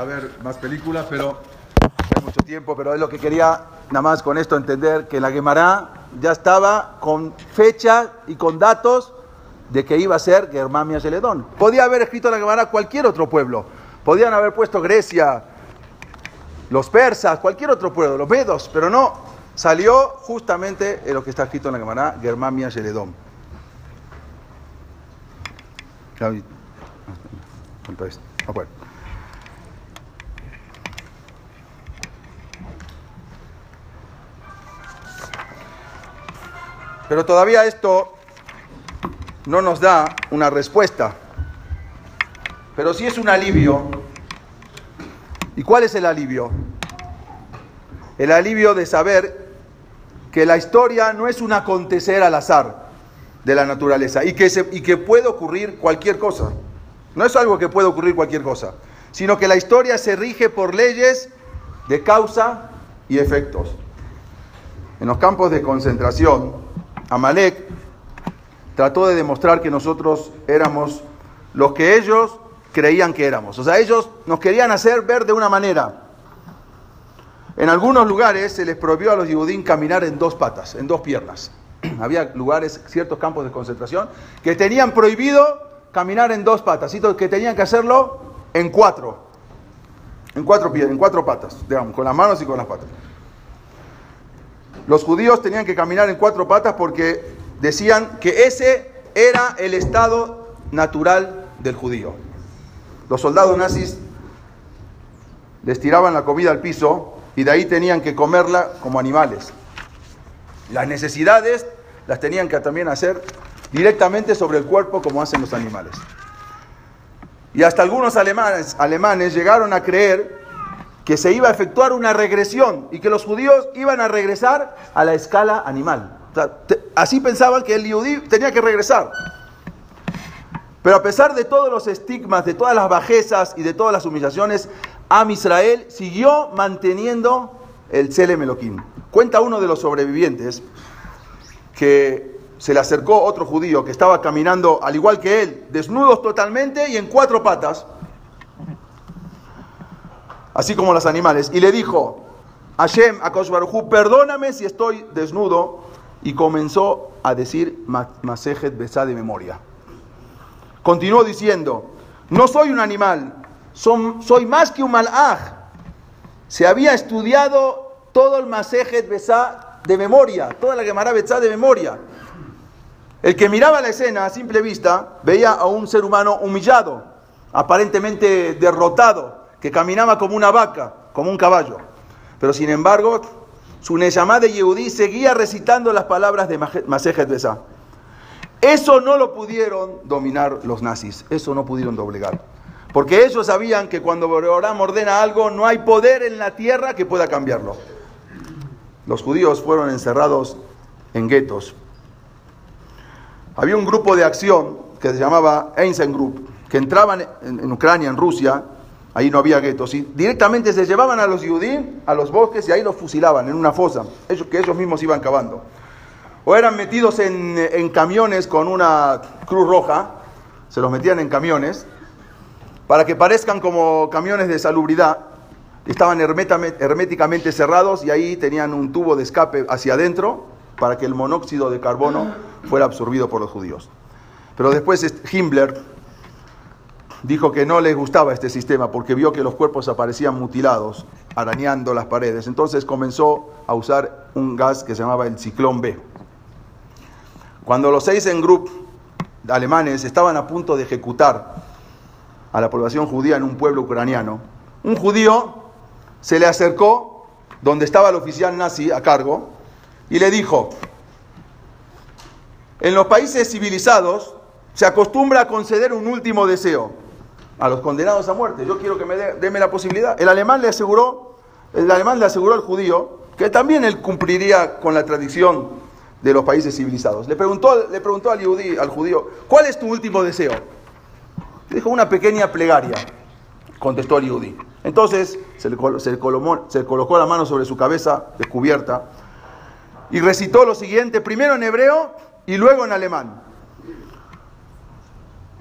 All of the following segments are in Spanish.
a ver más películas, pero hay mucho tiempo, pero es lo que quería nada más con esto entender, que la Gemara ya estaba con fecha y con datos de que iba a ser Germania Celedón. Podía haber escrito la Gemara cualquier otro pueblo, podían haber puesto Grecia, los persas, cualquier otro pueblo, los medos, pero no, salió justamente en lo que está escrito en la Gemara, Germania Celedón. Entonces, bueno. Pero todavía esto no nos da una respuesta. Pero sí es un alivio. ¿Y cuál es el alivio? El alivio de saber que la historia no es un acontecer al azar de la naturaleza y que, y que puede ocurrir cualquier cosa. No es algo que puede ocurrir cualquier cosa, sino que la historia se rige por leyes de causa y efectos. En los campos de concentración, Amalek trató de demostrar que nosotros éramos los que ellos creían que éramos. O sea, ellos nos querían hacer ver de una manera. En algunos lugares se les prohibió a los yudín caminar en dos patas, en dos piernas. Había lugares, ciertos campos de concentración, que tenían prohibido caminar en dos patas, que tenían que hacerlo en cuatro. En cuatro pies, en cuatro patas, digamos, con las manos y con las patas. Los judíos tenían que caminar en cuatro patas porque decían que ese era el estado natural del judío. Los soldados nazis les tiraban la comida al piso y de ahí tenían que comerla como animales. Las necesidades las tenían que también hacer directamente sobre el cuerpo como hacen los animales. Y hasta algunos alemanes, alemanes llegaron a creer que se iba a efectuar una regresión y que los judíos iban a regresar a la escala animal. así pensaban que el judío tenía que regresar. Pero a pesar de todos los estigmas, de todas las bajezas y de todas las humillaciones, Am Israel siguió manteniendo el Tselem Elohim. Cuenta uno de los sobrevivientes que se le acercó otro judío que estaba caminando al igual que él, desnudos totalmente y en cuatro patas, así como los animales, y le dijo, Hashem, Akosh Baruchu, perdóname si estoy desnudo, y comenzó a decir Masejet Besá de memoria. Continuó diciendo, no soy un animal, soy más que un malaj. Se había estudiado todo el Masejet Besá de memoria, toda la Gemara Besá de memoria. El que miraba la escena a simple vista veía a un ser humano humillado, aparentemente derrotado, que caminaba como una vaca, como un caballo. Pero sin embargo, su Neyamá de Yehudí seguía recitando las palabras de Masejet Besá. Eso no lo pudieron dominar los nazis, eso no pudieron doblegar. Porque ellos sabían que cuando Boreoram ordena algo, no hay poder en la tierra que pueda cambiarlo. Los judíos fueron encerrados en guetos, había un grupo de acción que se llamaba Einstein Group, que entraban en, Ucrania, en Rusia, ahí no había guetos, y directamente se llevaban a los judíos a los bosques y ahí los fusilaban en una fosa, ellos, que ellos mismos iban cavando. O eran metidos en, en camiones con una cruz roja, se los metían en camiones, para que parezcan como camiones de salubridad, estaban herméticamente cerrados y ahí tenían un tubo de escape hacia adentro para que el monóxido de carbono fuera absorbido por los judíos. Pero después Himmler dijo que no les gustaba este sistema porque vio que los cuerpos aparecían mutilados, arañando las paredes. Entonces comenzó a usar un gas que se llamaba el ciclón B. Cuando los seis en grupo alemanes estaban a punto de ejecutar a la población judía en un pueblo ucraniano, un judío se le acercó donde estaba el oficial nazi a cargo y le dijo, en los países civilizados se acostumbra a conceder un último deseo a los condenados a muerte. Yo quiero que me dé la posibilidad. El alemán le aseguró, el alemán le aseguró al judío que también él cumpliría con la tradición de los países civilizados. Le preguntó, le preguntó al, judío, ¿cuál es tu último deseo? Le dijo una pequeña plegaria, contestó el judío. Entonces se le, se colocó la mano sobre su cabeza descubierta y recitó lo siguiente, primero en hebreo y luego en alemán.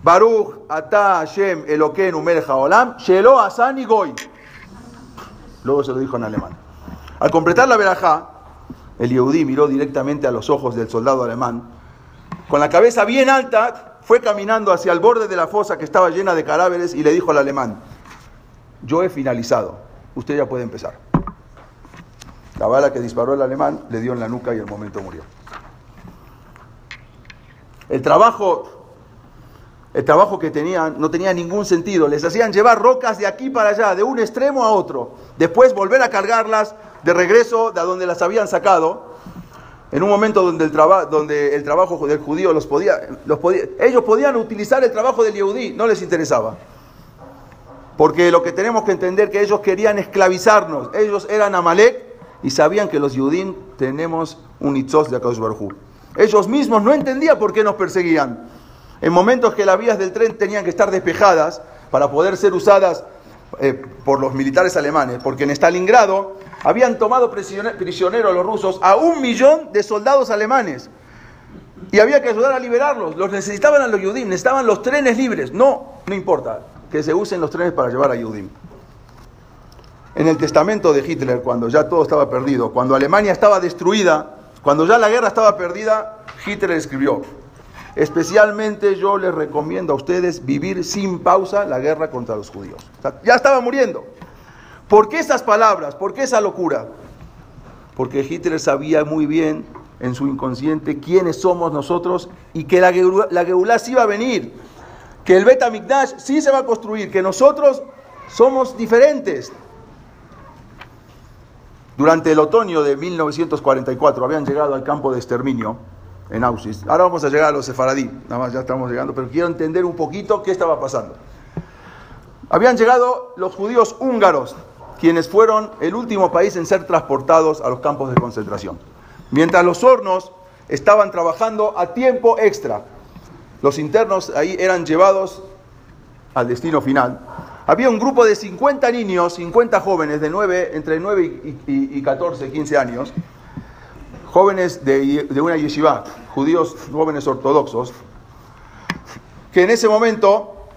Baruch ata Hashem Eloken Melech Haolam, Shelo Asan y Goy. Luego se lo dijo en alemán. Al completar la verajá, el Yehudí miró directamente a los ojos del soldado alemán. Con la cabeza bien alta, fue caminando hacia el borde de la fosa que estaba llena de cadáveres y le dijo al alemán, yo he finalizado, usted ya puede empezar. La bala que disparó el alemán le dio en la nuca y el momento murió. El trabajo, el trabajo que tenían no tenía ningún sentido. Les hacían llevar rocas de aquí para allá, de un extremo a otro. Después volver a cargarlas de regreso de donde las habían sacado. En un momento donde el, donde el trabajo del judío los podía, los podía, ellos podían utilizar el trabajo del yehudí, no les interesaba. Porque lo que tenemos que entender que ellos querían esclavizarnos. Ellos eran Amalek y sabían que los Yudim tenemos un itzos de Akadosh Ellos mismos no entendían por qué nos perseguían. En momentos que las vías del tren tenían que estar despejadas para poder ser usadas eh, por los militares alemanes, porque en Stalingrado habían tomado prisioneros los rusos a un millón de soldados alemanes. Y había que ayudar a liberarlos. Los necesitaban a los Yudim, necesitaban los trenes libres. No, no importa que se usen los trenes para llevar a Yudim. En el testamento de Hitler, cuando ya todo estaba perdido, cuando Alemania estaba destruida, cuando ya la guerra estaba perdida, Hitler escribió, especialmente yo les recomiendo a ustedes vivir sin pausa la guerra contra los judíos. ya estaba muriendo. ¿Por qué esas palabras? ¿Por qué esa locura? Porque Hitler sabía muy bien en su inconsciente quiénes somos nosotros y que la, la sí iba a venir que el Betamigdash sí se va a construir, que nosotros somos diferentes. Durante el otoño de 1944 habían llegado al campo de exterminio en Auschwitz. Ahora vamos a llegar a los sefaradí, nada más ya estamos llegando, pero quiero entender un poquito qué estaba pasando. Habían llegado los judíos húngaros, quienes fueron el último país en ser transportados a los campos de concentración. Mientras los hornos estaban trabajando a tiempo extra, los internos ahí eran llevados al destino final. Había un grupo de 50 niños, 50 jóvenes de 9, entre 9 y, 14, 15 años, jóvenes de, una yeshiva, judíos jóvenes ortodoxos, que en ese momento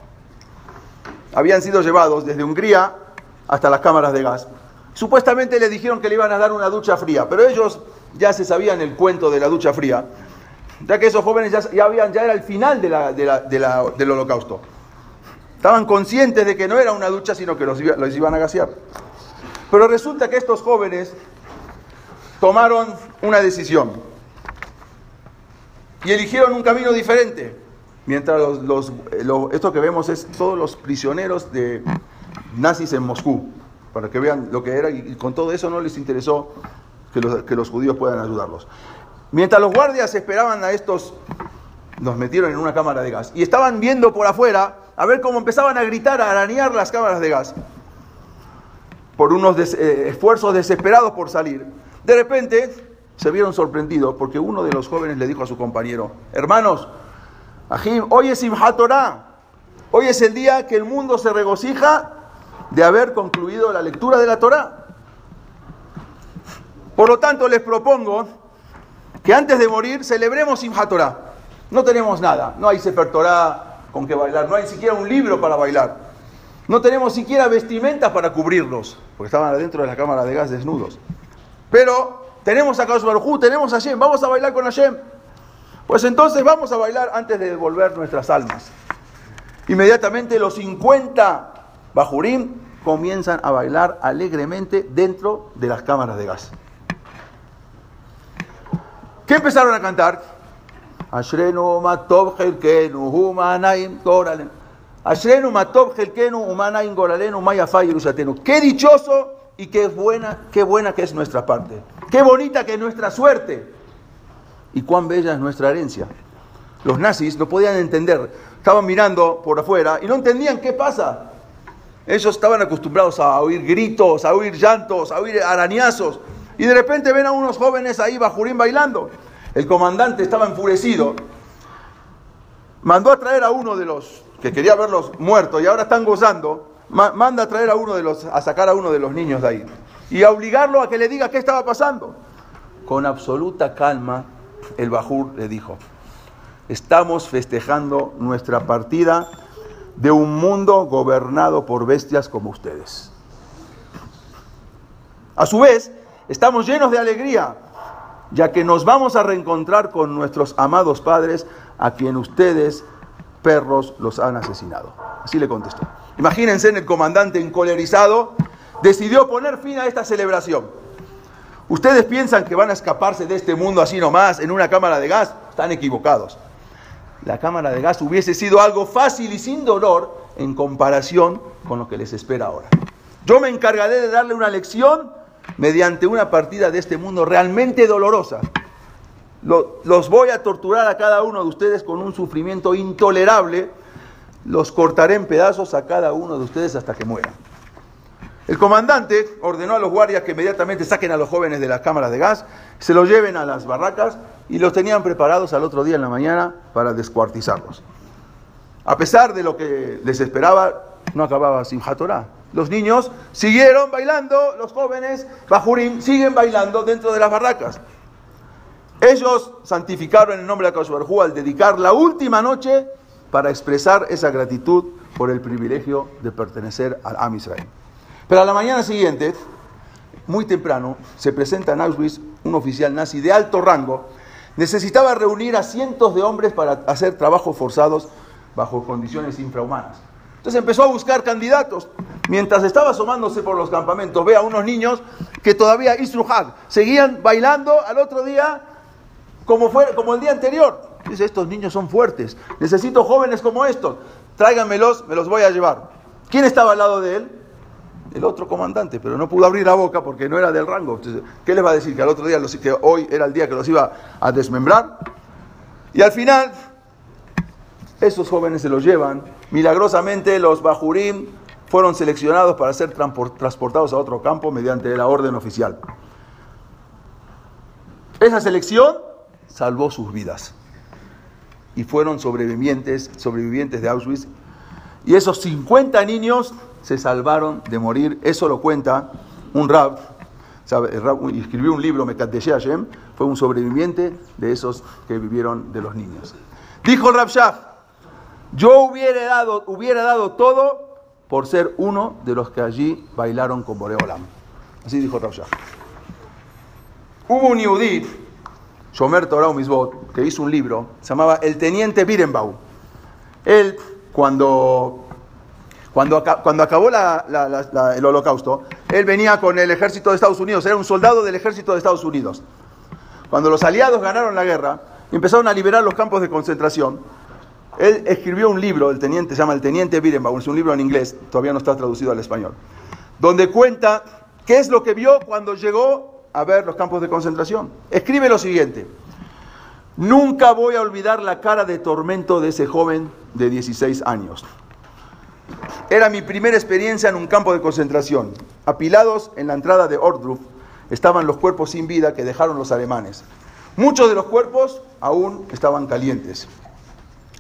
habían sido llevados desde Hungría hasta las cámaras de gas. Supuestamente le dijeron que le iban a dar una ducha fría, pero ellos ya se sabían el cuento de la ducha fría ya que esos jóvenes ya, habían, ya era el final del holocausto. Estaban conscientes de que no era una ducha, sino que los, los iban a gasear. Pero resulta que estos jóvenes tomaron una decisión y eligieron un camino diferente. Mientras los, esto que vemos es todos los prisioneros de nazis en Moscú, para que vean lo que era, y con todo eso no les interesó que los, que los judíos puedan ayudarlos. Mientras los guardias esperaban a estos, nos metieron en una cámara de gas y estaban viendo por afuera a ver cómo empezaban a gritar, a arañar las cámaras de gas por unos eh, esfuerzos desesperados por salir. De repente se vieron sorprendidos porque uno de los jóvenes le dijo a su compañero, hermanos, hoy es hoy es el día que el mundo se regocija de haber concluido la lectura de la Torah. Por lo tanto, les propongo que antes de morir celebremos Simchat. No tenemos nada, no hay Sefer Torah con que bailar, no hay siquiera un libro para bailar. No tenemos siquiera vestimentas para cubrirlos, porque estaban adentro de la cámara de gas desnudos. Pero tenemos a Kadosh tenemos a Hashem, vamos a bailar con Hashem. Pues entonces vamos a bailar antes de devolver nuestras almas. Inmediatamente los 50 Bajurim comienzan a bailar alegremente dentro de las cámaras de gas. ¿Qué empezaron a cantar? Ashrenu matov helkenu humanaim goralen. Ashrenu matov helkenu humanaim goralenu mayafay yerushatenu. Qué dichoso y qué buena, qué buena que es nuestra parte. Qué bonita que es nuestra suerte. Y cuán bella es nuestra herencia. Los nazis no podían entender. Estaban mirando por afuera y no entendían qué pasa. Ellos estaban acostumbrados a oír gritos, a oír llantos, a oír arañazos. Y de repente ven a unos jóvenes ahí bajurín bailando. El comandante estaba enfurecido. Mandó a traer a uno de los que quería verlos muertos y ahora están gozando. Manda a traer a uno de los, a sacar a uno de los niños de ahí. Y a obligarlo a que le diga qué estaba pasando. Con absoluta calma, el Bajur le dijo: estamos festejando nuestra partida de un mundo gobernado por bestias como ustedes. A su vez, estamos llenos de alegría, ya que nos vamos a reencontrar con nuestros amados padres, a quien ustedes, perros, los han asesinado. Así le contestó. Imagínense en el comandante encolerizado, decidió poner fin a esta celebración. Ustedes piensan que van a escaparse de este mundo así nomás en una cámara de gas, están equivocados. La cámara de gas hubiese sido algo fácil y sin dolor en comparación con lo que les espera ahora. Yo me encargaré de darle una lección mediante una partida de este mundo realmente dolorosa. Los voy a torturar a cada uno de ustedes con un sufrimiento intolerable. Los cortaré en pedazos a cada uno de ustedes hasta que mueran. El comandante ordenó a los guardias que inmediatamente saquen a los jóvenes de las cámaras de gas, se los lleven a las barracas y los tenían preparados al otro día en la mañana para descuartizarlos. A pesar de lo que les esperaba, no acababa sin Torah. Los niños siguieron bailando, los jóvenes, Bajurim, siguen bailando dentro de las barracas. Ellos santificaron el nombre de Akashbarjú al dedicar la última noche para expresar esa gratitud por el privilegio de pertenecer al Am Israel. Pero a la mañana siguiente, muy temprano, se presenta en Auschwitz un oficial nazi de alto rango. Necesitaba reunir a cientos de hombres para hacer trabajos forzados bajo condiciones infrahumanas. Entonces empezó a buscar candidatos. Mientras estaba asomándose por los campamentos, ve a unos niños que todavía Isruhag seguían bailando al otro día como, fue, como el día anterior. Dice, estos niños son fuertes, necesito jóvenes como estos, tráiganmelos, me los voy a llevar. ¿Quién estaba al lado de él? el otro comandante, pero no pudo abrir la boca porque no era del rango. ¿Qué les va a decir? Que al otro día, que hoy era el día que los iba a desmembrar. Y al final, esos jóvenes se los llevan. Milagrosamente, los Bajurim fueron seleccionados para ser transportados a otro campo mediante la orden oficial. Esa selección salvó sus vidas. Y fueron sobrevivientes, sobrevivientes de Auschwitz. Y esos 50 niños se salvaron de morir. Eso lo cuenta un rab, escribió un libro, Mekadeshe Hashem, fue un sobreviviente de esos que vivieron de los niños. Dijo Rab Shah, yo hubiera dado, hubiera dado todo por ser uno de los que allí bailaron con Boreolam. Así dijo Rab. Hubo un yudí, Shomer Torah Misbot, que hizo un libro, se llamaba El Teniente Birenbaum. Él, cuando cuando, cuando acabó el holocausto, él venía con el ejército de Estados Unidos, era un soldado del ejército de Estados Unidos. Cuando los aliados ganaron la guerra y empezaron a liberar los campos de concentración, él escribió un libro, el teniente, se llama El Teniente Birenbaum, es un libro en inglés, todavía no está traducido al español, donde cuenta qué es lo que vio cuando llegó a ver los campos de concentración. Escribe lo siguiente, nunca voy a olvidar la cara de tormento de ese joven de 16 años. Era mi primera experiencia en un campo de concentración. Apilados en la entrada de Ordruf estaban los cuerpos sin vida que dejaron los alemanes. Muchos de los cuerpos aún estaban calientes.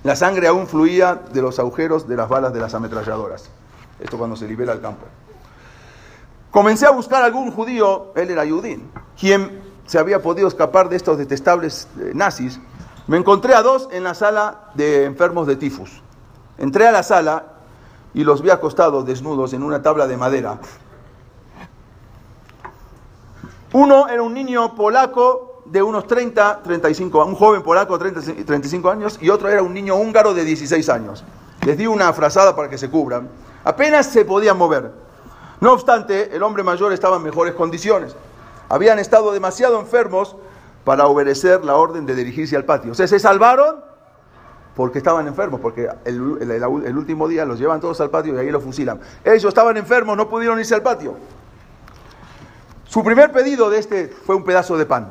La sangre aún fluía de los agujeros de las balas de las ametralladoras. Esto cuando se libera el campo. Comencé a buscar algún judío, él era Yudín, quien se había podido escapar de estos detestables eh, nazis. Me encontré a dos en la sala de enfermos de tifus. Entré a la sala y los vi acostados desnudos en una tabla de madera. Uno era un niño polaco de unos 30, 35, un joven polaco de 30, 35 años, y otro era un niño húngaro de 16 años. Les di una frazada para que se cubran. Apenas se podían mover. No obstante, el hombre mayor estaba en mejores condiciones. Habían estado demasiado enfermos para obedecer la orden de dirigirse al patio. O sea, se salvaron porque estaban enfermos, porque el, último día los llevan todos al patio y ahí los fusilan. Ellos estaban enfermos, no pudieron irse al patio. Su primer pedido de este fue un pedazo de pan.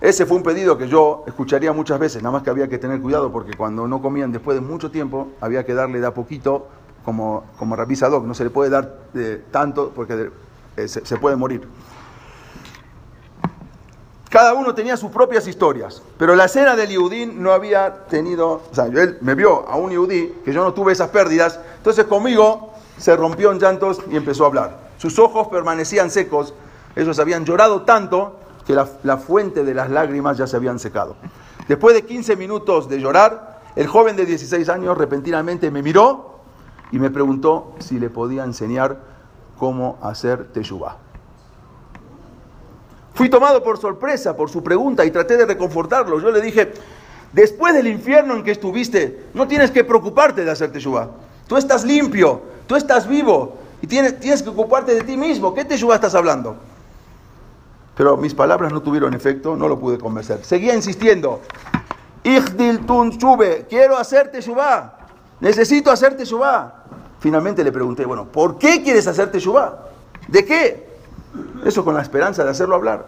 Ese fue un pedido que yo escucharía muchas veces, nada más que había que tener cuidado porque cuando no comían después de mucho tiempo, había que darle de a poquito, como, como Rabbi no se le puede dar eh, tanto porque eh, se puede morir. Cada uno tenía sus propias historias, pero la escena del Yudín no había tenido, o sea, él me vio a un Yudí que yo no tuve esas pérdidas, entonces conmigo se rompió en llantos y empezó a hablar. Sus ojos permanecían secos, ellos habían llorado tanto que la, fuente de las lágrimas ya se habían secado. Después de 15 minutos de llorar, el joven de 16 años repentinamente me miró y me preguntó si le podía enseñar cómo hacer teshuvah. Fui tomado por sorpresa por su pregunta y traté de reconfortarlo. Yo le dije, después del infierno en que estuviste, no tienes que preocuparte de hacer teshuvah. Tú estás limpio, tú estás vivo y tienes, que ocuparte de ti mismo. ¿Qué teshuvah estás hablando? Pero mis palabras no tuvieron efecto, no lo pude convencer. Seguía insistiendo. Igdil tun quiero hacer. Necesito hacer teshuvah. Finalmente le pregunté, bueno, ¿por qué quieres hacer teshuvah? ¿De qué? Eso con la esperanza de hacerlo hablar.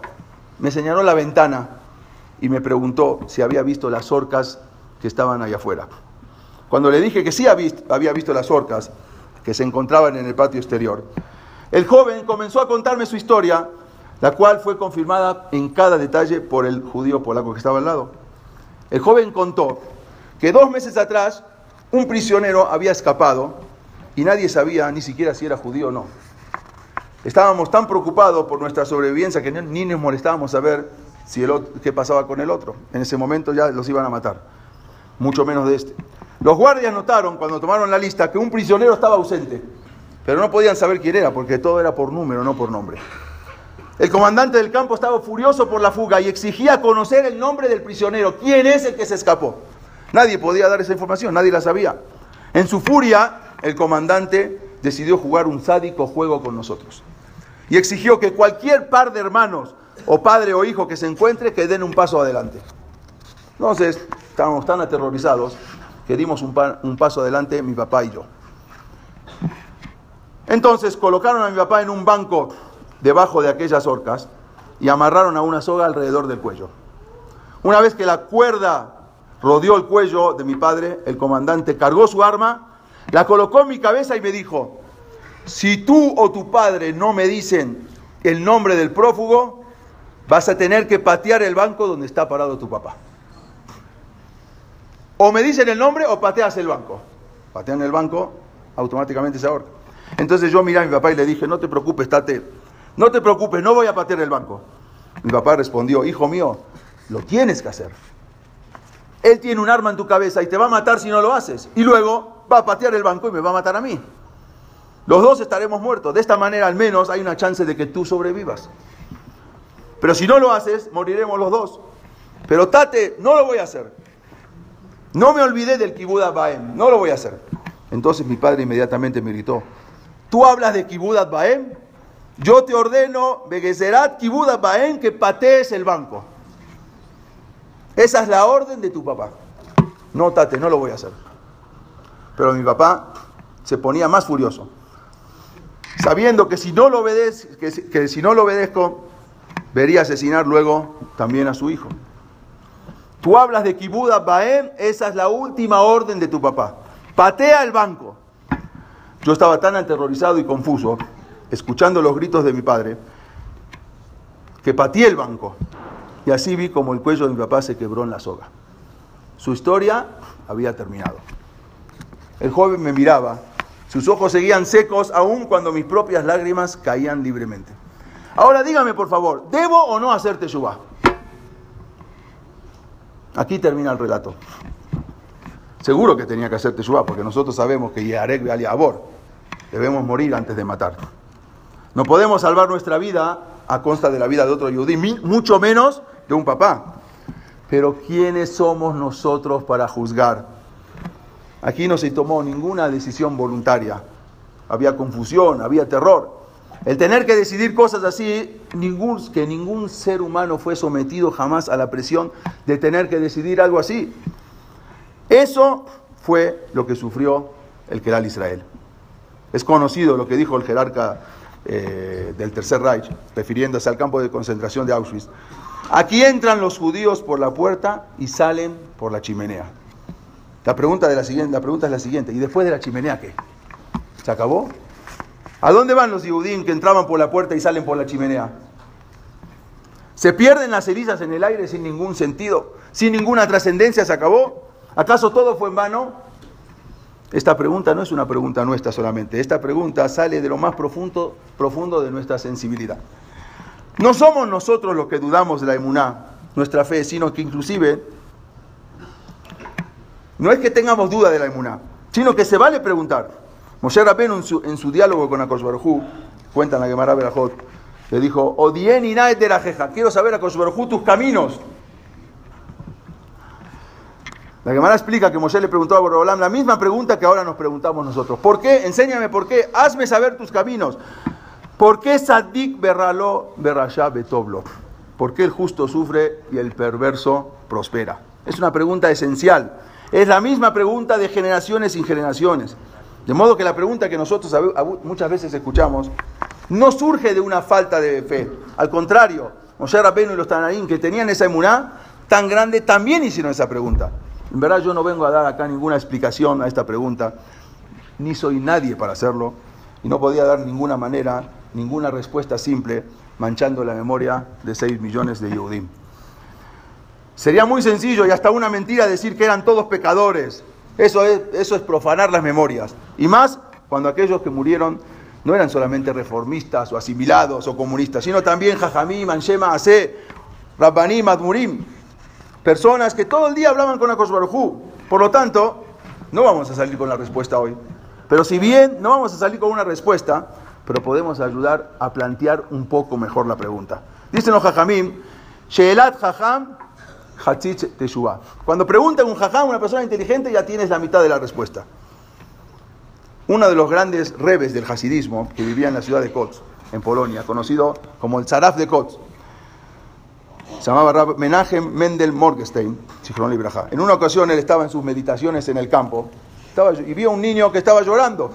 Me señaló la ventana y me preguntó si había visto las orcas que estaban allá afuera. Cuando le dije que sí había visto las orcas que se encontraban en el patio exterior, el joven comenzó a contarme su historia, la cual fue confirmada en cada detalle por el judío polaco que estaba al lado. El joven contó que dos meses atrás un prisionero había escapado y nadie sabía ni siquiera si era judío o no. Estábamos tan preocupados por nuestra sobrevivencia que ni nos molestábamos a ver si el qué pasaba con el otro. En ese momento ya los iban a matar, mucho menos de este. Los guardias notaron cuando tomaron la lista que un prisionero estaba ausente, pero no podían saber quién era porque todo era por número, no por nombre. El comandante del campo estaba furioso por la fuga y exigía conocer el nombre del prisionero. ¿Quién es el que se escapó? Nadie podía dar esa información, nadie la sabía. En su furia, el comandante decidió jugar un sádico juego con nosotros y exigió que cualquier par de hermanos, o padre o hijo que se encuentre, que den un paso adelante. Entonces, estábamos tan aterrorizados que dimos un, paso adelante mi papá y yo. Entonces colocaron a mi papá en un banco debajo de aquellas orcas y amarraron a una soga alrededor del cuello. Una vez que la cuerda rodeó el cuello de mi padre, el comandante cargó su arma, la colocó en mi cabeza y me dijo, si tú o tu padre no me dicen el nombre del prófugo, vas a tener que patear el banco donde está parado tu papá. O me dicen el nombre o pateas el banco. Patean el banco, automáticamente se ahorca. Entonces yo miré a mi papá y le dije, no te preocupes, tate, no te preocupes, no voy a patear el banco. Mi papá respondió, hijo mío, lo tienes que hacer. Él tiene un arma en tu cabeza y te va a matar si no lo haces. Y luego va a patear el banco y me va a matar a mí. Los dos estaremos muertos. De esta manera al menos hay una chance de que tú sobrevivas. Pero si no lo haces, moriremos los dos. Pero Tate, no lo voy a hacer. No me olvidé del Kibudat Baem, no lo voy a hacer. Entonces mi padre inmediatamente me gritó, ¿tú hablas de Kibudat Baem? Yo te ordeno, Begezerat Kibudat Baem, que patees el banco. Esa es la orden de tu papá. No, Tate, no lo voy a hacer. Pero mi papá se ponía más furioso sabiendo que si no lo, obedezco, que, si no lo obedezco, vería asesinar luego también a su hijo. Tú hablas de Kibuda Baem, esa es la última orden de tu papá. Patea el banco. Yo estaba tan aterrorizado y confuso, escuchando los gritos de mi padre, que pateé el banco. Y así vi como el cuello de mi papá se quebró en la soga. Su historia había terminado. El joven me miraba sus ojos seguían secos aún cuando mis propias lágrimas caían libremente. Ahora dígame, por favor, ¿debo o no hacer Teshuvah? Aquí termina el relato. Seguro que tenía que hacer Teshuvah, porque nosotros sabemos que Yarek al debemos morir antes de matar. No podemos salvar nuestra vida a consta de la vida de otro yudí, mucho menos de un papá. Pero ¿quiénes somos nosotros para juzgar Aquí no se tomó ninguna decisión voluntaria. Había confusión, había terror. El tener que decidir cosas así, ningún, que ningún ser humano fue sometido jamás a la presión de tener que decidir algo así. Eso fue lo que sufrió el Keral Israel. Es conocido lo que dijo el jerarca eh, del Tercer Reich, refiriéndose al campo de concentración de Auschwitz. Aquí entran los judíos por la puerta y salen por la chimenea. La pregunta, la, siguiente, es la siguiente, ¿y después de la chimenea qué? ¿Se acabó? ¿A dónde van los judíos que entraban por la puerta y salen por la chimenea? ¿Se pierden las cerizas en el aire sin ningún sentido, sin ninguna trascendencia? ¿Se acabó? ¿Acaso todo fue en vano? Esta pregunta no es una pregunta nuestra solamente, esta pregunta sale de lo más profundo, profundo de nuestra sensibilidad. No somos nosotros los que dudamos de la emuná, nuestra fe, sino que inclusive No es que tengamos duda de la emuná, sino que se vale preguntar. Moshe Rabbeinu en su, en su diálogo con Akosh cuenta en la Gemara Berajot, le dijo, Odien y de quiero saber Akosh Baruj tus caminos. La Gemara explica que Moshe le preguntó a Borobolam la misma pregunta que ahora nos preguntamos nosotros. ¿Por qué? Enséñame por qué. Hazme saber tus caminos. ¿Por qué Sadik berralo berrasha betoblo? ¿Por qué el justo sufre y el perverso prospera? Es una pregunta esencial. Es la misma pregunta de generaciones y generaciones. De modo que la pregunta que nosotros muchas veces escuchamos no surge de una falta de fe. Al contrario, Moshe Rabbeinu y los Tanaín que tenían esa emuná tan grande también hicieron esa pregunta. En verdad yo no vengo a dar acá ninguna explicación a esta pregunta, ni soy nadie para hacerlo, y no podía dar ninguna manera, ninguna respuesta simple, manchando la memoria de 6 millones de Yehudim. Sería muy sencillo y hasta una mentira decir que eran todos pecadores. Eso es, eso es profanar las memorias. Y más cuando aquellos que murieron no eran solamente reformistas o asimilados o comunistas, sino también Jajamí, Manshema, Ase, Rabbanim, Admurim, personas que todo el día hablaban con Akosh Por lo tanto, no vamos a salir con la respuesta hoy. Pero si bien no vamos a salir con una respuesta, pero podemos ayudar a plantear un poco mejor la pregunta. Dicen los Jajamim, Sheelat Jajam Hatzitz Teshuvah. Cuando pregunta un Jajam, una persona inteligente, ya tienes la mitad de la respuesta. Uno de los grandes rebes del hasidismo que vivía en la ciudad de Kotz, en Polonia, conocido como el Zaraf de Kotz, se llamaba Menachem Mendel Morgenstein, En una ocasión él estaba en sus meditaciones en el campo y vio a un niño que estaba llorando.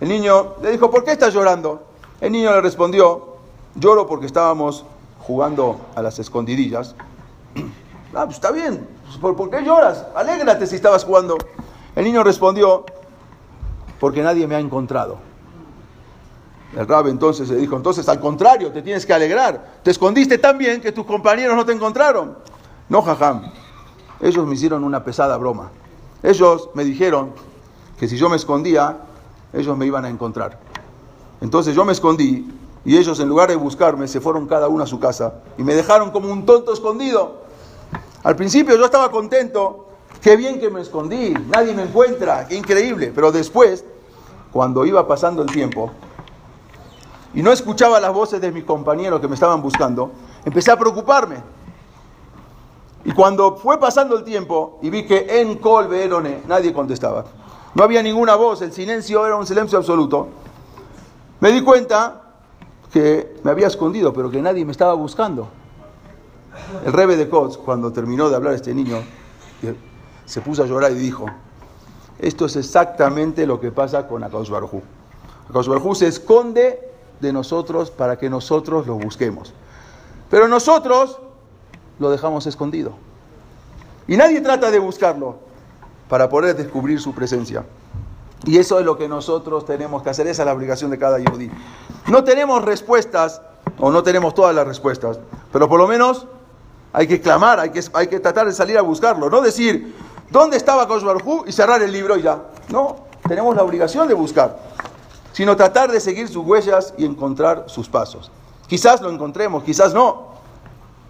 El niño le dijo, ¿por qué estás llorando? El niño le respondió, lloro porque estábamos jugando a las escondidillas. Ah, pues está bien, ¿Por, ¿por qué lloras? Alégrate si estabas jugando. El niño respondió, porque nadie me ha encontrado. El rab entonces le dijo, entonces al contrario, te tienes que alegrar. Te escondiste tan bien que tus compañeros no te encontraron. No, jajam. Ellos me hicieron una pesada broma. Ellos me dijeron que si yo me escondía, ellos me iban a encontrar. Entonces yo me escondí y ellos en lugar de buscarme se fueron cada uno a su casa y me dejaron como un tonto escondido. Al principio yo estaba contento Qué bien que me escondí, nadie me encuentra, qué increíble. Pero después, cuando iba pasando el tiempo y no escuchaba las voces de mis compañeros que me estaban buscando, empecé a preocuparme. Y cuando fue pasando el tiempo y vi que en Col nadie contestaba, no había ninguna voz, el silencio era un silencio absoluto, me di cuenta que me había escondido, pero que nadie me estaba buscando. El rebe de Kotz, cuando terminó de hablar este niño, se puso a llorar y dijo, esto es exactamente lo que pasa con Akadosh Barujú. Akadosh se esconde de nosotros para que nosotros lo busquemos. Pero nosotros lo dejamos escondido. Y nadie trata de buscarlo para poder descubrir su presencia. Y eso es lo que nosotros tenemos que hacer, esa es la obligación de cada yudí. No tenemos respuestas, o no tenemos todas las respuestas, pero por lo menos hay que clamar, hay que, hay que tratar de salir a buscarlo, no decir, ¿Dónde estaba Kosh y cerrar el libro y ya? No, tenemos la obligación de buscar, sino tratar de seguir sus huellas y encontrar sus pasos. Quizás lo encontremos, quizás no.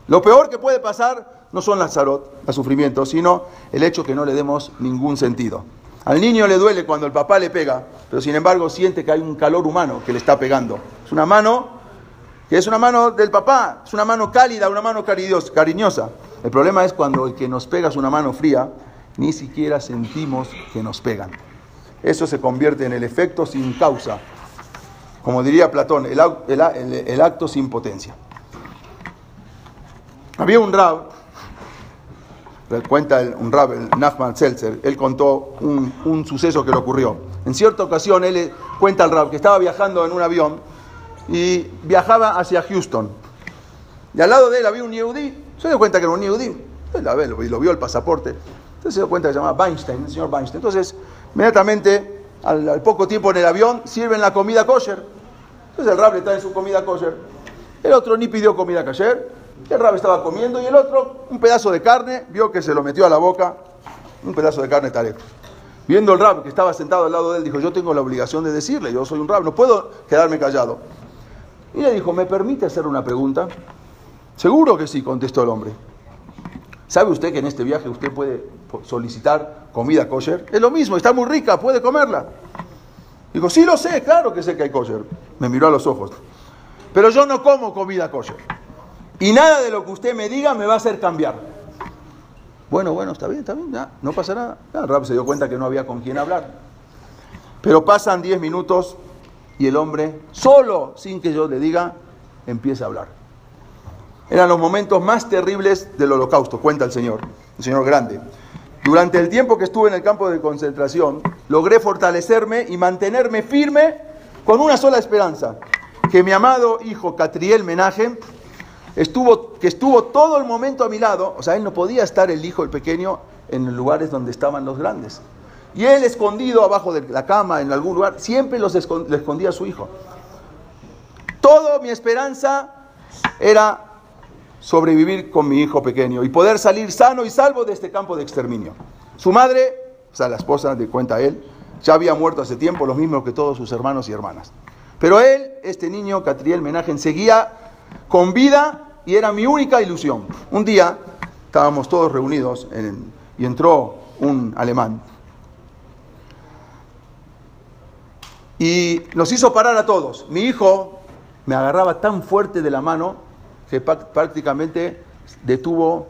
Lo peor que puede pasar no son las zarot, los sufrimientos, sino el hecho que no le demos ningún sentido. Al niño le duele cuando el papá le pega, pero sin embargo siente que hay un calor humano que le está pegando. Es una mano que es una mano del papá, es una mano cálida, una mano cariñosa. El problema es cuando el que nos pega es una mano fría ni siquiera sentimos que nos pegan. Eso se convierte en el efecto sin causa, como diría Platón, el, acto sin potencia. Había un rab, cuenta un rab, el Nachman Seltzer, él contó un, suceso que le ocurrió. En cierta ocasión, él cuenta al rab que estaba viajando en un avión y viajaba hacia Houston. Y al lado de él había un Yehudi, se dio cuenta que era un Yehudi, y lo vio el pasaporte. Entonces se dio cuenta que se llamaba Weinstein, el señor Weinstein. Entonces, inmediatamente, al, poco tiempo en el avión, sirven la comida kosher. Entonces el rab le trae su comida kosher. El otro ni pidió comida kosher. El rab estaba comiendo y el otro, un pedazo de carne, vio que se lo metió a la boca, un pedazo de carne taref. Viendo el rab que estaba sentado al lado de él, dijo, yo tengo la obligación de decirle, yo soy un rab, no puedo quedarme callado. Y le dijo, ¿me permite hacer una pregunta? Seguro que sí, contestó el hombre. ¿Sabe usted que en este viaje usted puede solicitar comida kosher? Es lo mismo, está muy rica, puede comerla. Digo, sí lo sé, claro que sé que hay kosher. Me miró a los ojos. Pero yo no como comida kosher. Y nada de lo que usted me diga me va a hacer cambiar. Bueno, bueno, está bien, está bien, ya, no pasa nada. Ya, Rab se dio cuenta que no había con quién hablar. Pero pasan 10 minutos y el hombre, solo, sin que yo le diga, empieza a hablar. Eran los momentos más terribles del holocausto, cuenta el Señor, el Señor grande. Durante el tiempo que estuve en el campo de concentración, logré fortalecerme y mantenerme firme con una sola esperanza, que mi amado hijo Catriel Menaje estuvo, que estuvo todo el momento a mi lado, o sea, él no podía estar el hijo, el pequeño, en lugares donde estaban los grandes. Y él escondido abajo de la cama, en algún lugar, siempre los le escondía a su hijo. Toda mi esperanza era sobrevivir con mi hijo pequeño y poder salir sano y salvo de este campo de exterminio. Su madre, o sea, la esposa de cuenta él, ya había muerto hace tiempo, lo mismo que todos sus hermanos y hermanas. Pero él, este niño, Catriel Menajen, seguía con vida y era mi única ilusión. Un día estábamos todos reunidos y entró un alemán y nos hizo parar a todos. Mi hijo me agarraba tan fuerte de la mano que prácticamente detuvo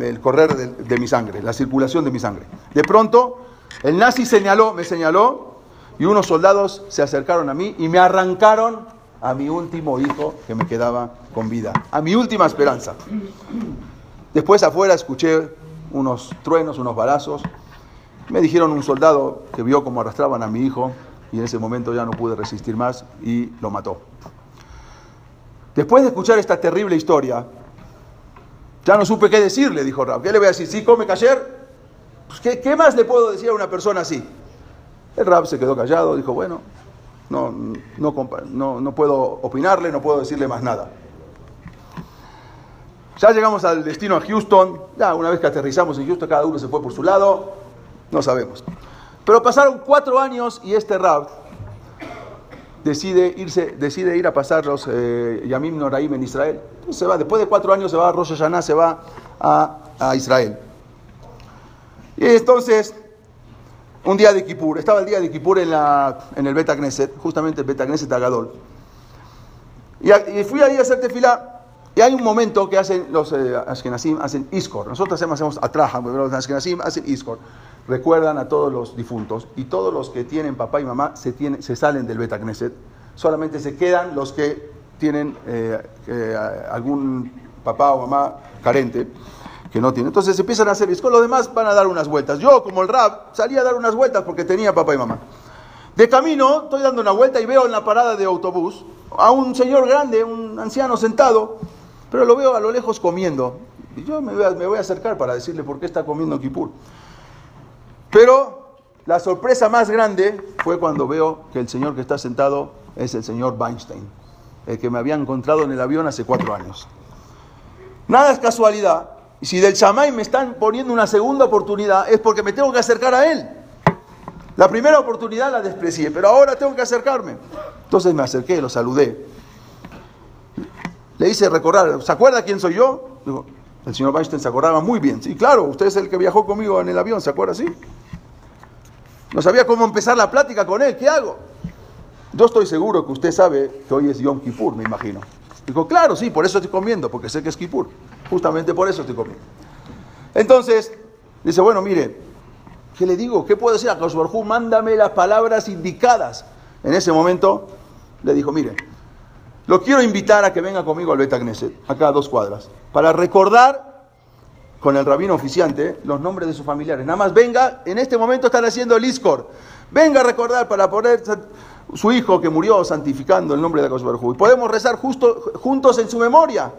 el correr de, mi sangre, la circulación de mi sangre. De pronto, el nazi señaló, me señaló, y unos soldados se acercaron a mí y me arrancaron a mi último hijo que me quedaba con vida, a mi última esperanza. Después afuera escuché unos truenos, unos balazos. Me dijeron un soldado que vio cómo arrastraban a mi hijo y en ese momento ya no pude resistir más y lo mató. Después de escuchar esta terrible historia, ya no supe qué decirle, dijo Rab. ¿Qué le voy a decir? ¿Sí come cayer? Pues, ¿qué, más le puedo decir a una persona así? El Rab se quedó callado, dijo, bueno, no, no, no puedo opinarle, no puedo decirle más nada. Ya llegamos al destino a Houston, ya una vez que aterrizamos en Houston, cada uno se fue por su lado, no sabemos. Pero pasaron cuatro años y este Rab decide, irse, decide ir a pasar los eh, Yamim Noraim en Israel. se va, después de cuatro años se va a Rosh Hashanah, se va a, Israel. Y entonces, un día de Kippur, estaba el día de Kippur en, la, en el Bet Knesset, justamente el Bet Knesset Agadol. Y, y, fui ahí a hacer tefilá. Y hay un momento que hacen los eh, Ashkenazim, hacen Iskor. Nosotros hacemos, hacemos Atraja, pero los Ashkenazim hacen Iskor recuerdan a todos los difuntos y todos los que tienen papá y mamá se, se salen del Beta Knesset. Solamente se quedan los que tienen eh, eh, algún papá o mamá carente que no tiene. Entonces empiezan a hacer con los demás van a dar unas vueltas. Yo, como el rap, salí a dar unas vueltas porque tenía papá y mamá. De camino, estoy dando una vuelta y veo en la parada de autobús a un señor grande, un anciano sentado, pero lo veo a lo lejos comiendo. Y yo me voy a, acercar para decirle por qué está comiendo Kipur. Pero la sorpresa más grande fue cuando veo que el señor que está sentado es el señor Weinstein, el que me había encontrado en el avión hace cuatro años. Nada es casualidad. Y si del chamay me están poniendo una segunda oportunidad, es porque me tengo que acercar a él. La primera oportunidad la desprecié, pero ahora tengo que acercarme. Entonces me acerqué, lo saludé. Le hice recordar, ¿se acuerda quién soy yo? el señor Weinstein se acordaba muy bien. Sí, claro, usted es el que viajó conmigo en el avión, ¿se acuerda? Sí. No sabía cómo empezar la plática con él. ¿Qué hago? Yo estoy seguro que usted sabe que hoy es Yom Kippur, me imagino. Dijo, claro, sí, por eso estoy comiendo, porque sé que es Kippur. Justamente por eso estoy comiendo. Entonces, dice, bueno, mire, ¿qué le digo? ¿Qué puedo decir a Barjú? Mándame las palabras indicadas. En ese momento le dijo, mire, lo quiero invitar a que venga conmigo al Beta Knesset, acá a dos cuadras, para recordar con el rabino oficiante los nombres de sus familiares. Nada más venga, en este momento están haciendo el ISCOR. Venga a recordar para poner su hijo que murió santificando el nombre de Akash Y podemos rezar justo, juntos en su memoria.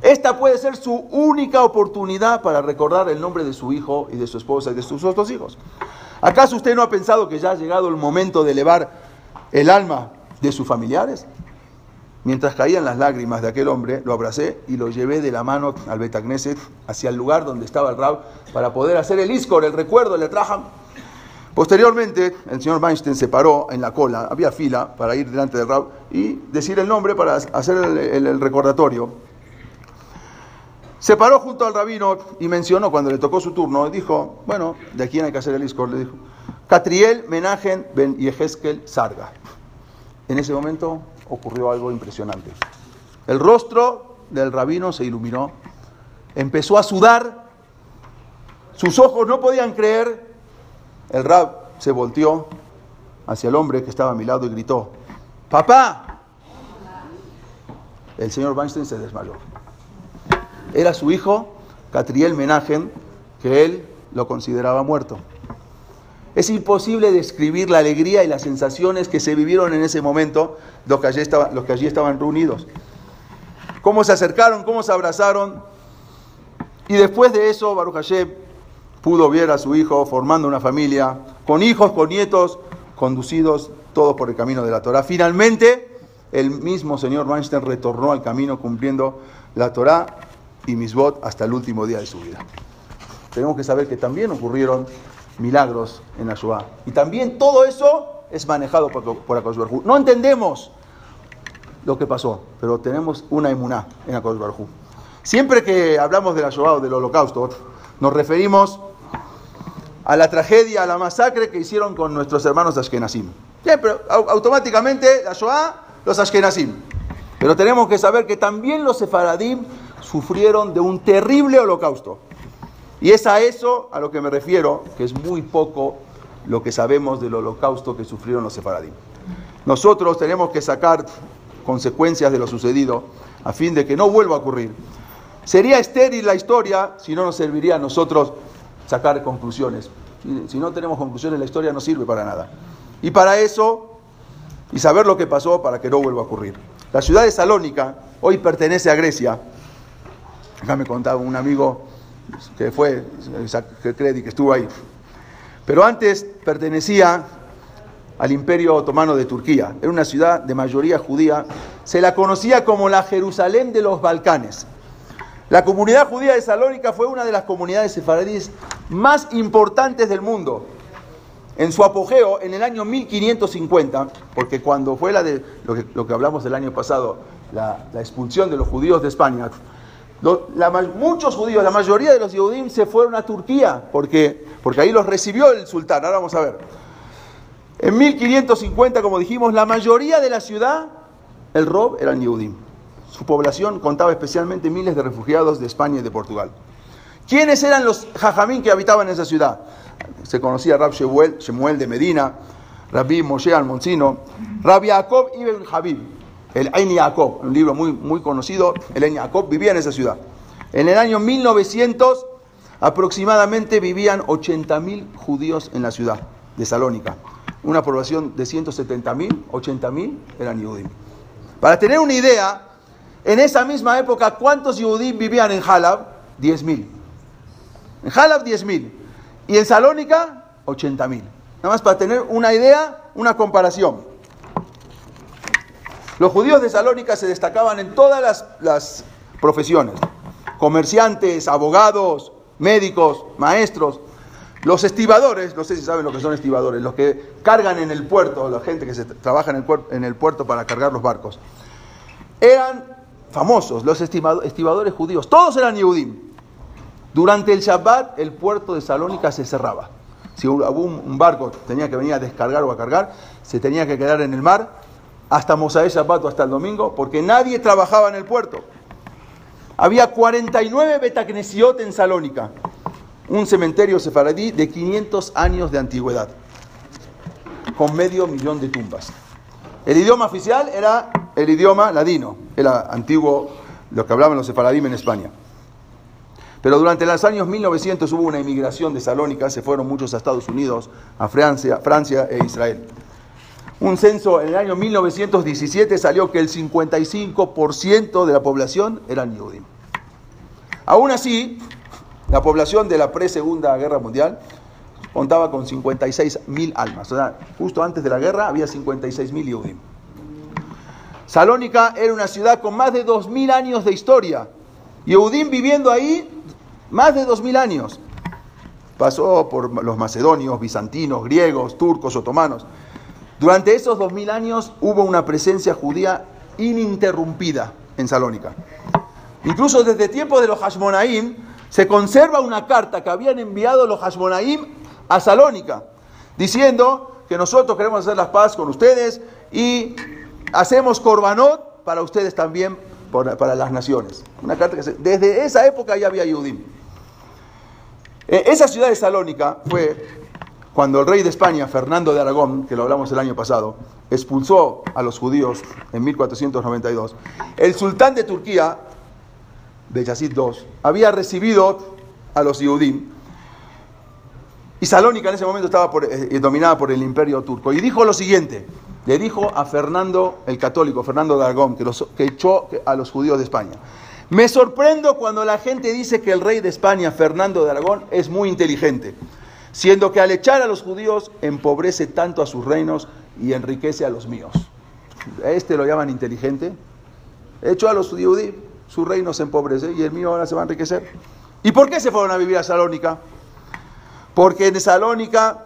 Esta puede ser su única oportunidad para recordar el nombre de su hijo y de su esposa y de sus otros hijos. ¿Acaso usted no ha pensado que ya ha llegado el momento de elevar el alma de sus familiares? Mientras caían las lágrimas de aquel hombre, lo abracé y lo llevé de la mano al Betagneset hacia el lugar donde estaba el Rab para poder hacer el Iskor, el recuerdo, el Etraham. Posteriormente, el señor Weinstein se paró en la cola, había fila para ir delante del Rab y decir el nombre para hacer el, recordatorio. Se paró junto al rabino y mencionó cuando le tocó su turno, dijo, bueno, de aquí hay que hacer el discurso, le dijo, Catriel Menagen Ben Yeheskel Sarga. En ese momento ocurrió algo impresionante. El rostro del rabino se iluminó, empezó a sudar, sus ojos no podían creer, el rab se volteó hacia el hombre que estaba a mi lado y gritó, papá. El señor Weinstein se desmayó. Era su hijo, Catriel Menagen, que él lo consideraba muerto. Es imposible describir la alegría y las sensaciones que se vivieron en ese momento los que allí, estaban, los que allí estaban reunidos. Cómo se acercaron, cómo se abrazaron. Y después de eso, Baruch Hashem pudo ver a su hijo formando una familia, con hijos, con nietos, conducidos todos por el camino de la Torah. Finalmente, el mismo señor Weinstein retornó al camino cumpliendo la Torah y Misbot hasta el último día de su vida. Tenemos que saber que también ocurrieron milagros en la Shoah. Y también todo eso es manejado por, por Akash No entendemos lo que pasó, pero tenemos una emuná en Akash Siempre que hablamos de la Shoah o del holocausto, nos referimos a la tragedia, a la masacre que hicieron con nuestros hermanos Ashkenazim. Siempre, automáticamente la Shoah, los Ashkenazim. Pero tenemos que saber que también los sefaradim sufrieron de un terrible holocausto. Y es a eso a lo que me refiero, que es muy poco lo que sabemos del holocausto que sufrieron los sefaradim. Nosotros tenemos que sacar consecuencias de lo sucedido a fin de que no vuelva a ocurrir. Sería estéril la historia si no nos serviría a nosotros sacar conclusiones. Si no tenemos conclusiones, la historia no sirve para nada. Y para eso, y saber lo que pasó para que no vuelva a ocurrir. La ciudad de Salónica hoy pertenece a Grecia. Acá me contaba un amigo que fue, que que estuvo ahí. Pero antes pertenecía al Imperio Otomano de Turquía. Era una ciudad de mayoría judía. Se la conocía como la Jerusalén de los Balcanes. La comunidad judía de Salónica fue una de las comunidades sefaradíes más importantes del mundo. En su apogeo, en el año 1550, porque cuando fue la de lo que, hablamos el año pasado, la, la expulsión de los judíos de España, muchos judíos, la mayoría de los judíos se fueron a Turquía porque, porque ahí los recibió el sultán. Ahora vamos a ver. En 1550, como dijimos, la mayoría de la ciudad, el Rob, eran Yehudim. Su población contaba especialmente miles de refugiados de España y de Portugal. ¿Quiénes eran los jajamín que habitaban en esa ciudad? Se conocía Rab Shemuel, de Medina, Rabbi Moshe Almoncino, Rabbi Jacob ibn Habib, el Ein Yaakov, un libro muy, muy conocido, el Ein Yaakov vivía en esa ciudad. En el año 1900 aproximadamente vivían 80.000 judíos en la ciudad de Salónica. Una población de 170.000, 80.000 eran judíos. Para tener una idea, en esa misma época, ¿cuántos judíos vivían en Halab? 10.000. En Halab 10.000. Y en Salónica 80.000. Nada más para tener una idea, una comparación. Los judíos de Salónica se destacaban en todas las, profesiones. Comerciantes, abogados, médicos, maestros. Los estibadores, no sé si saben lo que son estibadores, los que cargan en el puerto, la gente que se trabaja en el puerto para cargar los barcos, eran famosos, los estibadores judíos, todos eran Yehudim. Durante el Shabbat el puerto de Salónica se cerraba. Si un barco tenía que venir a descargar o a cargar, se tenía que quedar en el mar hasta Mosaé Shabbat hasta el domingo, porque nadie trabajaba en el puerto. Había 49 Betacnesiot en Salónica, un cementerio sefaradí de 500 años de antigüedad, con medio millón de tumbas. El idioma oficial era el idioma ladino, era antiguo, lo que hablaban los sefaradí en España. Pero durante los años 1900 hubo una inmigración de Salónica, se fueron muchos a Estados Unidos, a Francia, Francia e Israel. Un censo en el año 1917 salió que el 55% de la población eran judíos. Aún así, la población de la pre-segunda guerra mundial contaba con 56 mil almas. O sea, justo antes de la guerra había 56 mil judíos. Salónica era una ciudad con más de 2.000 años de historia. Yehudim viviendo ahí más de 2.000 años. Pasó por los macedonios, bizantinos, griegos, turcos, otomanos. Durante esos dos mil años hubo una presencia judía ininterrumpida en Salónica. Incluso desde tiempos de los Hashmonaim se conserva una carta que habían enviado los Hashmonaim a Salónica, diciendo que nosotros queremos hacer la paz con ustedes y hacemos korbanot para ustedes también, para las naciones. Una carta que desde esa época ya había Yudim. Eh, esa ciudad de Salónica fue cuando el rey de España, Fernando de Aragón, que lo hablamos el año pasado, expulsó a los judíos en 1492. El sultán de Turquía, Beyazid II, había recibido a los Yudim y Salónica en ese momento estaba eh, dominada por el imperio turco. Y dijo lo siguiente, le dijo a Fernando el católico, Fernando de Aragón, que, que echó a los judíos de España. Me sorprendo cuando la gente dice que el rey de España, Fernando de Aragón, es muy inteligente, siendo que al echar a los judíos empobrece tanto a sus reinos y enriquece a los míos. este lo llaman inteligente? Echó a los judíos, su reino se empobrece y el mío ahora se va a enriquecer. ¿Y por qué se fueron a vivir a Salónica? Porque en Salónica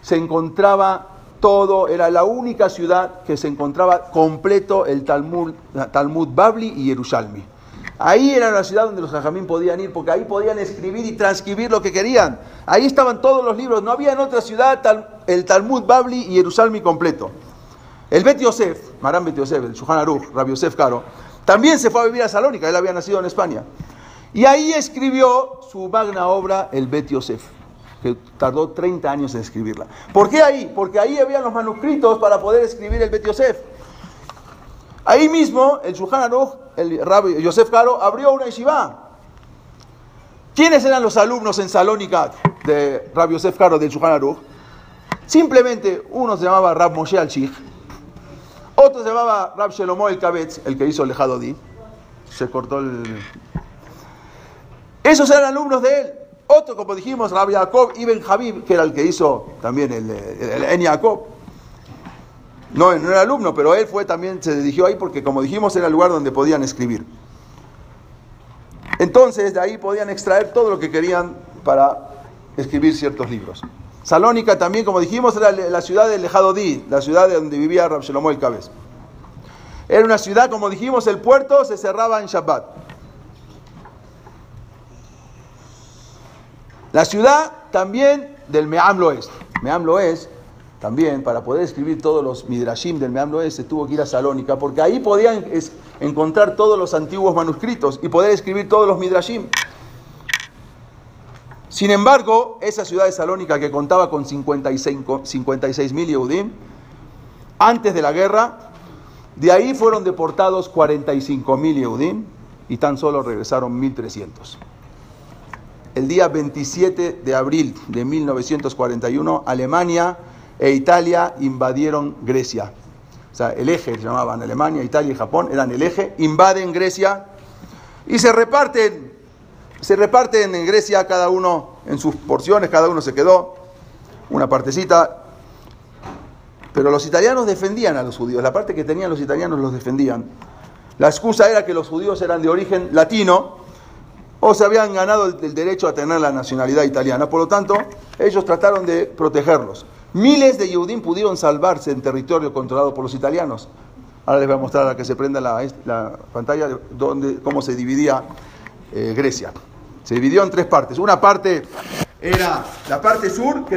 se encontraba todo, era la única ciudad que se encontraba completo el Talmud, Talmud Babli y Jerusalmi. Ahí era la ciudad donde los jajamín podían ir, porque ahí podían escribir y transcribir lo que querían. Ahí estaban todos los libros, no había en otra ciudad el Talmud Babli y Jerusalmi completo. El Bet Yosef, Maram Bet Yosef, el Shuhan Aruch, Rabbi Yosef Caro, también se fue a vivir a Salónica, él había nacido en España. Y ahí escribió su magna obra, el Bet Yosef que tardó 30 años en escribirla. ¿Por qué ahí? Porque ahí había los manuscritos para poder escribir el Bet Yosef. Ahí mismo, el Shulchan Aruch, el Rabbi Yosef Caro, abrió una yeshiva. ¿Quiénes eran los alumnos en Salónica de Rabbi Yosef Caro del Shulchan Aruch? Simplemente uno se llamaba Rab Moshe al otro se llamaba Rab Shelomo el Kabetz, el que hizo el Hadodi. Se cortó el... Esos eran alumnos de él. Otro, como dijimos, Rabbi Jacob Ibn Habib, que era el que hizo también el, el. No, no era alumno, pero él fue también, se dirigió ahí porque, como dijimos, era el lugar donde podían escribir. Entonces, de ahí podían extraer todo lo que querían para escribir ciertos libros. Salónica también, como dijimos, era la ciudad de Lejadodí, la ciudad de donde vivía Rab Shlomo el Cabez. Era una ciudad, como dijimos, el puerto se cerraba en Shabbat. La ciudad también del Meam Loes. Meam también, para poder escribir todos los Midrashim del Meam Loes, se tuvo que ir a Salónica, porque ahí podían encontrar todos los antiguos manuscritos y poder escribir todos los Midrashim. Sin embargo, esa ciudad de Salónica que contaba con 56 mil Yehudim, antes de la guerra, de ahí fueron deportados 45 mil Yehudim y tan solo regresaron 1300 el día 27 de abril de 1941, Alemania e Italia invadieron Grecia. O sea, el eje llamaban Alemania, Italia y Japón, eran el eje, invaden Grecia y se reparten, se reparten en Grecia cada uno en sus porciones, cada uno se quedó una partecita. Pero los italianos defendían a los judíos, la parte que tenían los italianos los defendían. La excusa era que los judíos eran de origen latino o se habían ganado el, derecho a tener la nacionalidad italiana. Por lo tanto, ellos trataron de protegerlos. Miles de Yehudim pudieron salvarse en territorio controlado por los italianos. Ahora les voy a mostrar a que se prenda la, pantalla donde, cómo se dividía eh, Grecia. Se dividió en tres partes. Una parte era la parte sur, que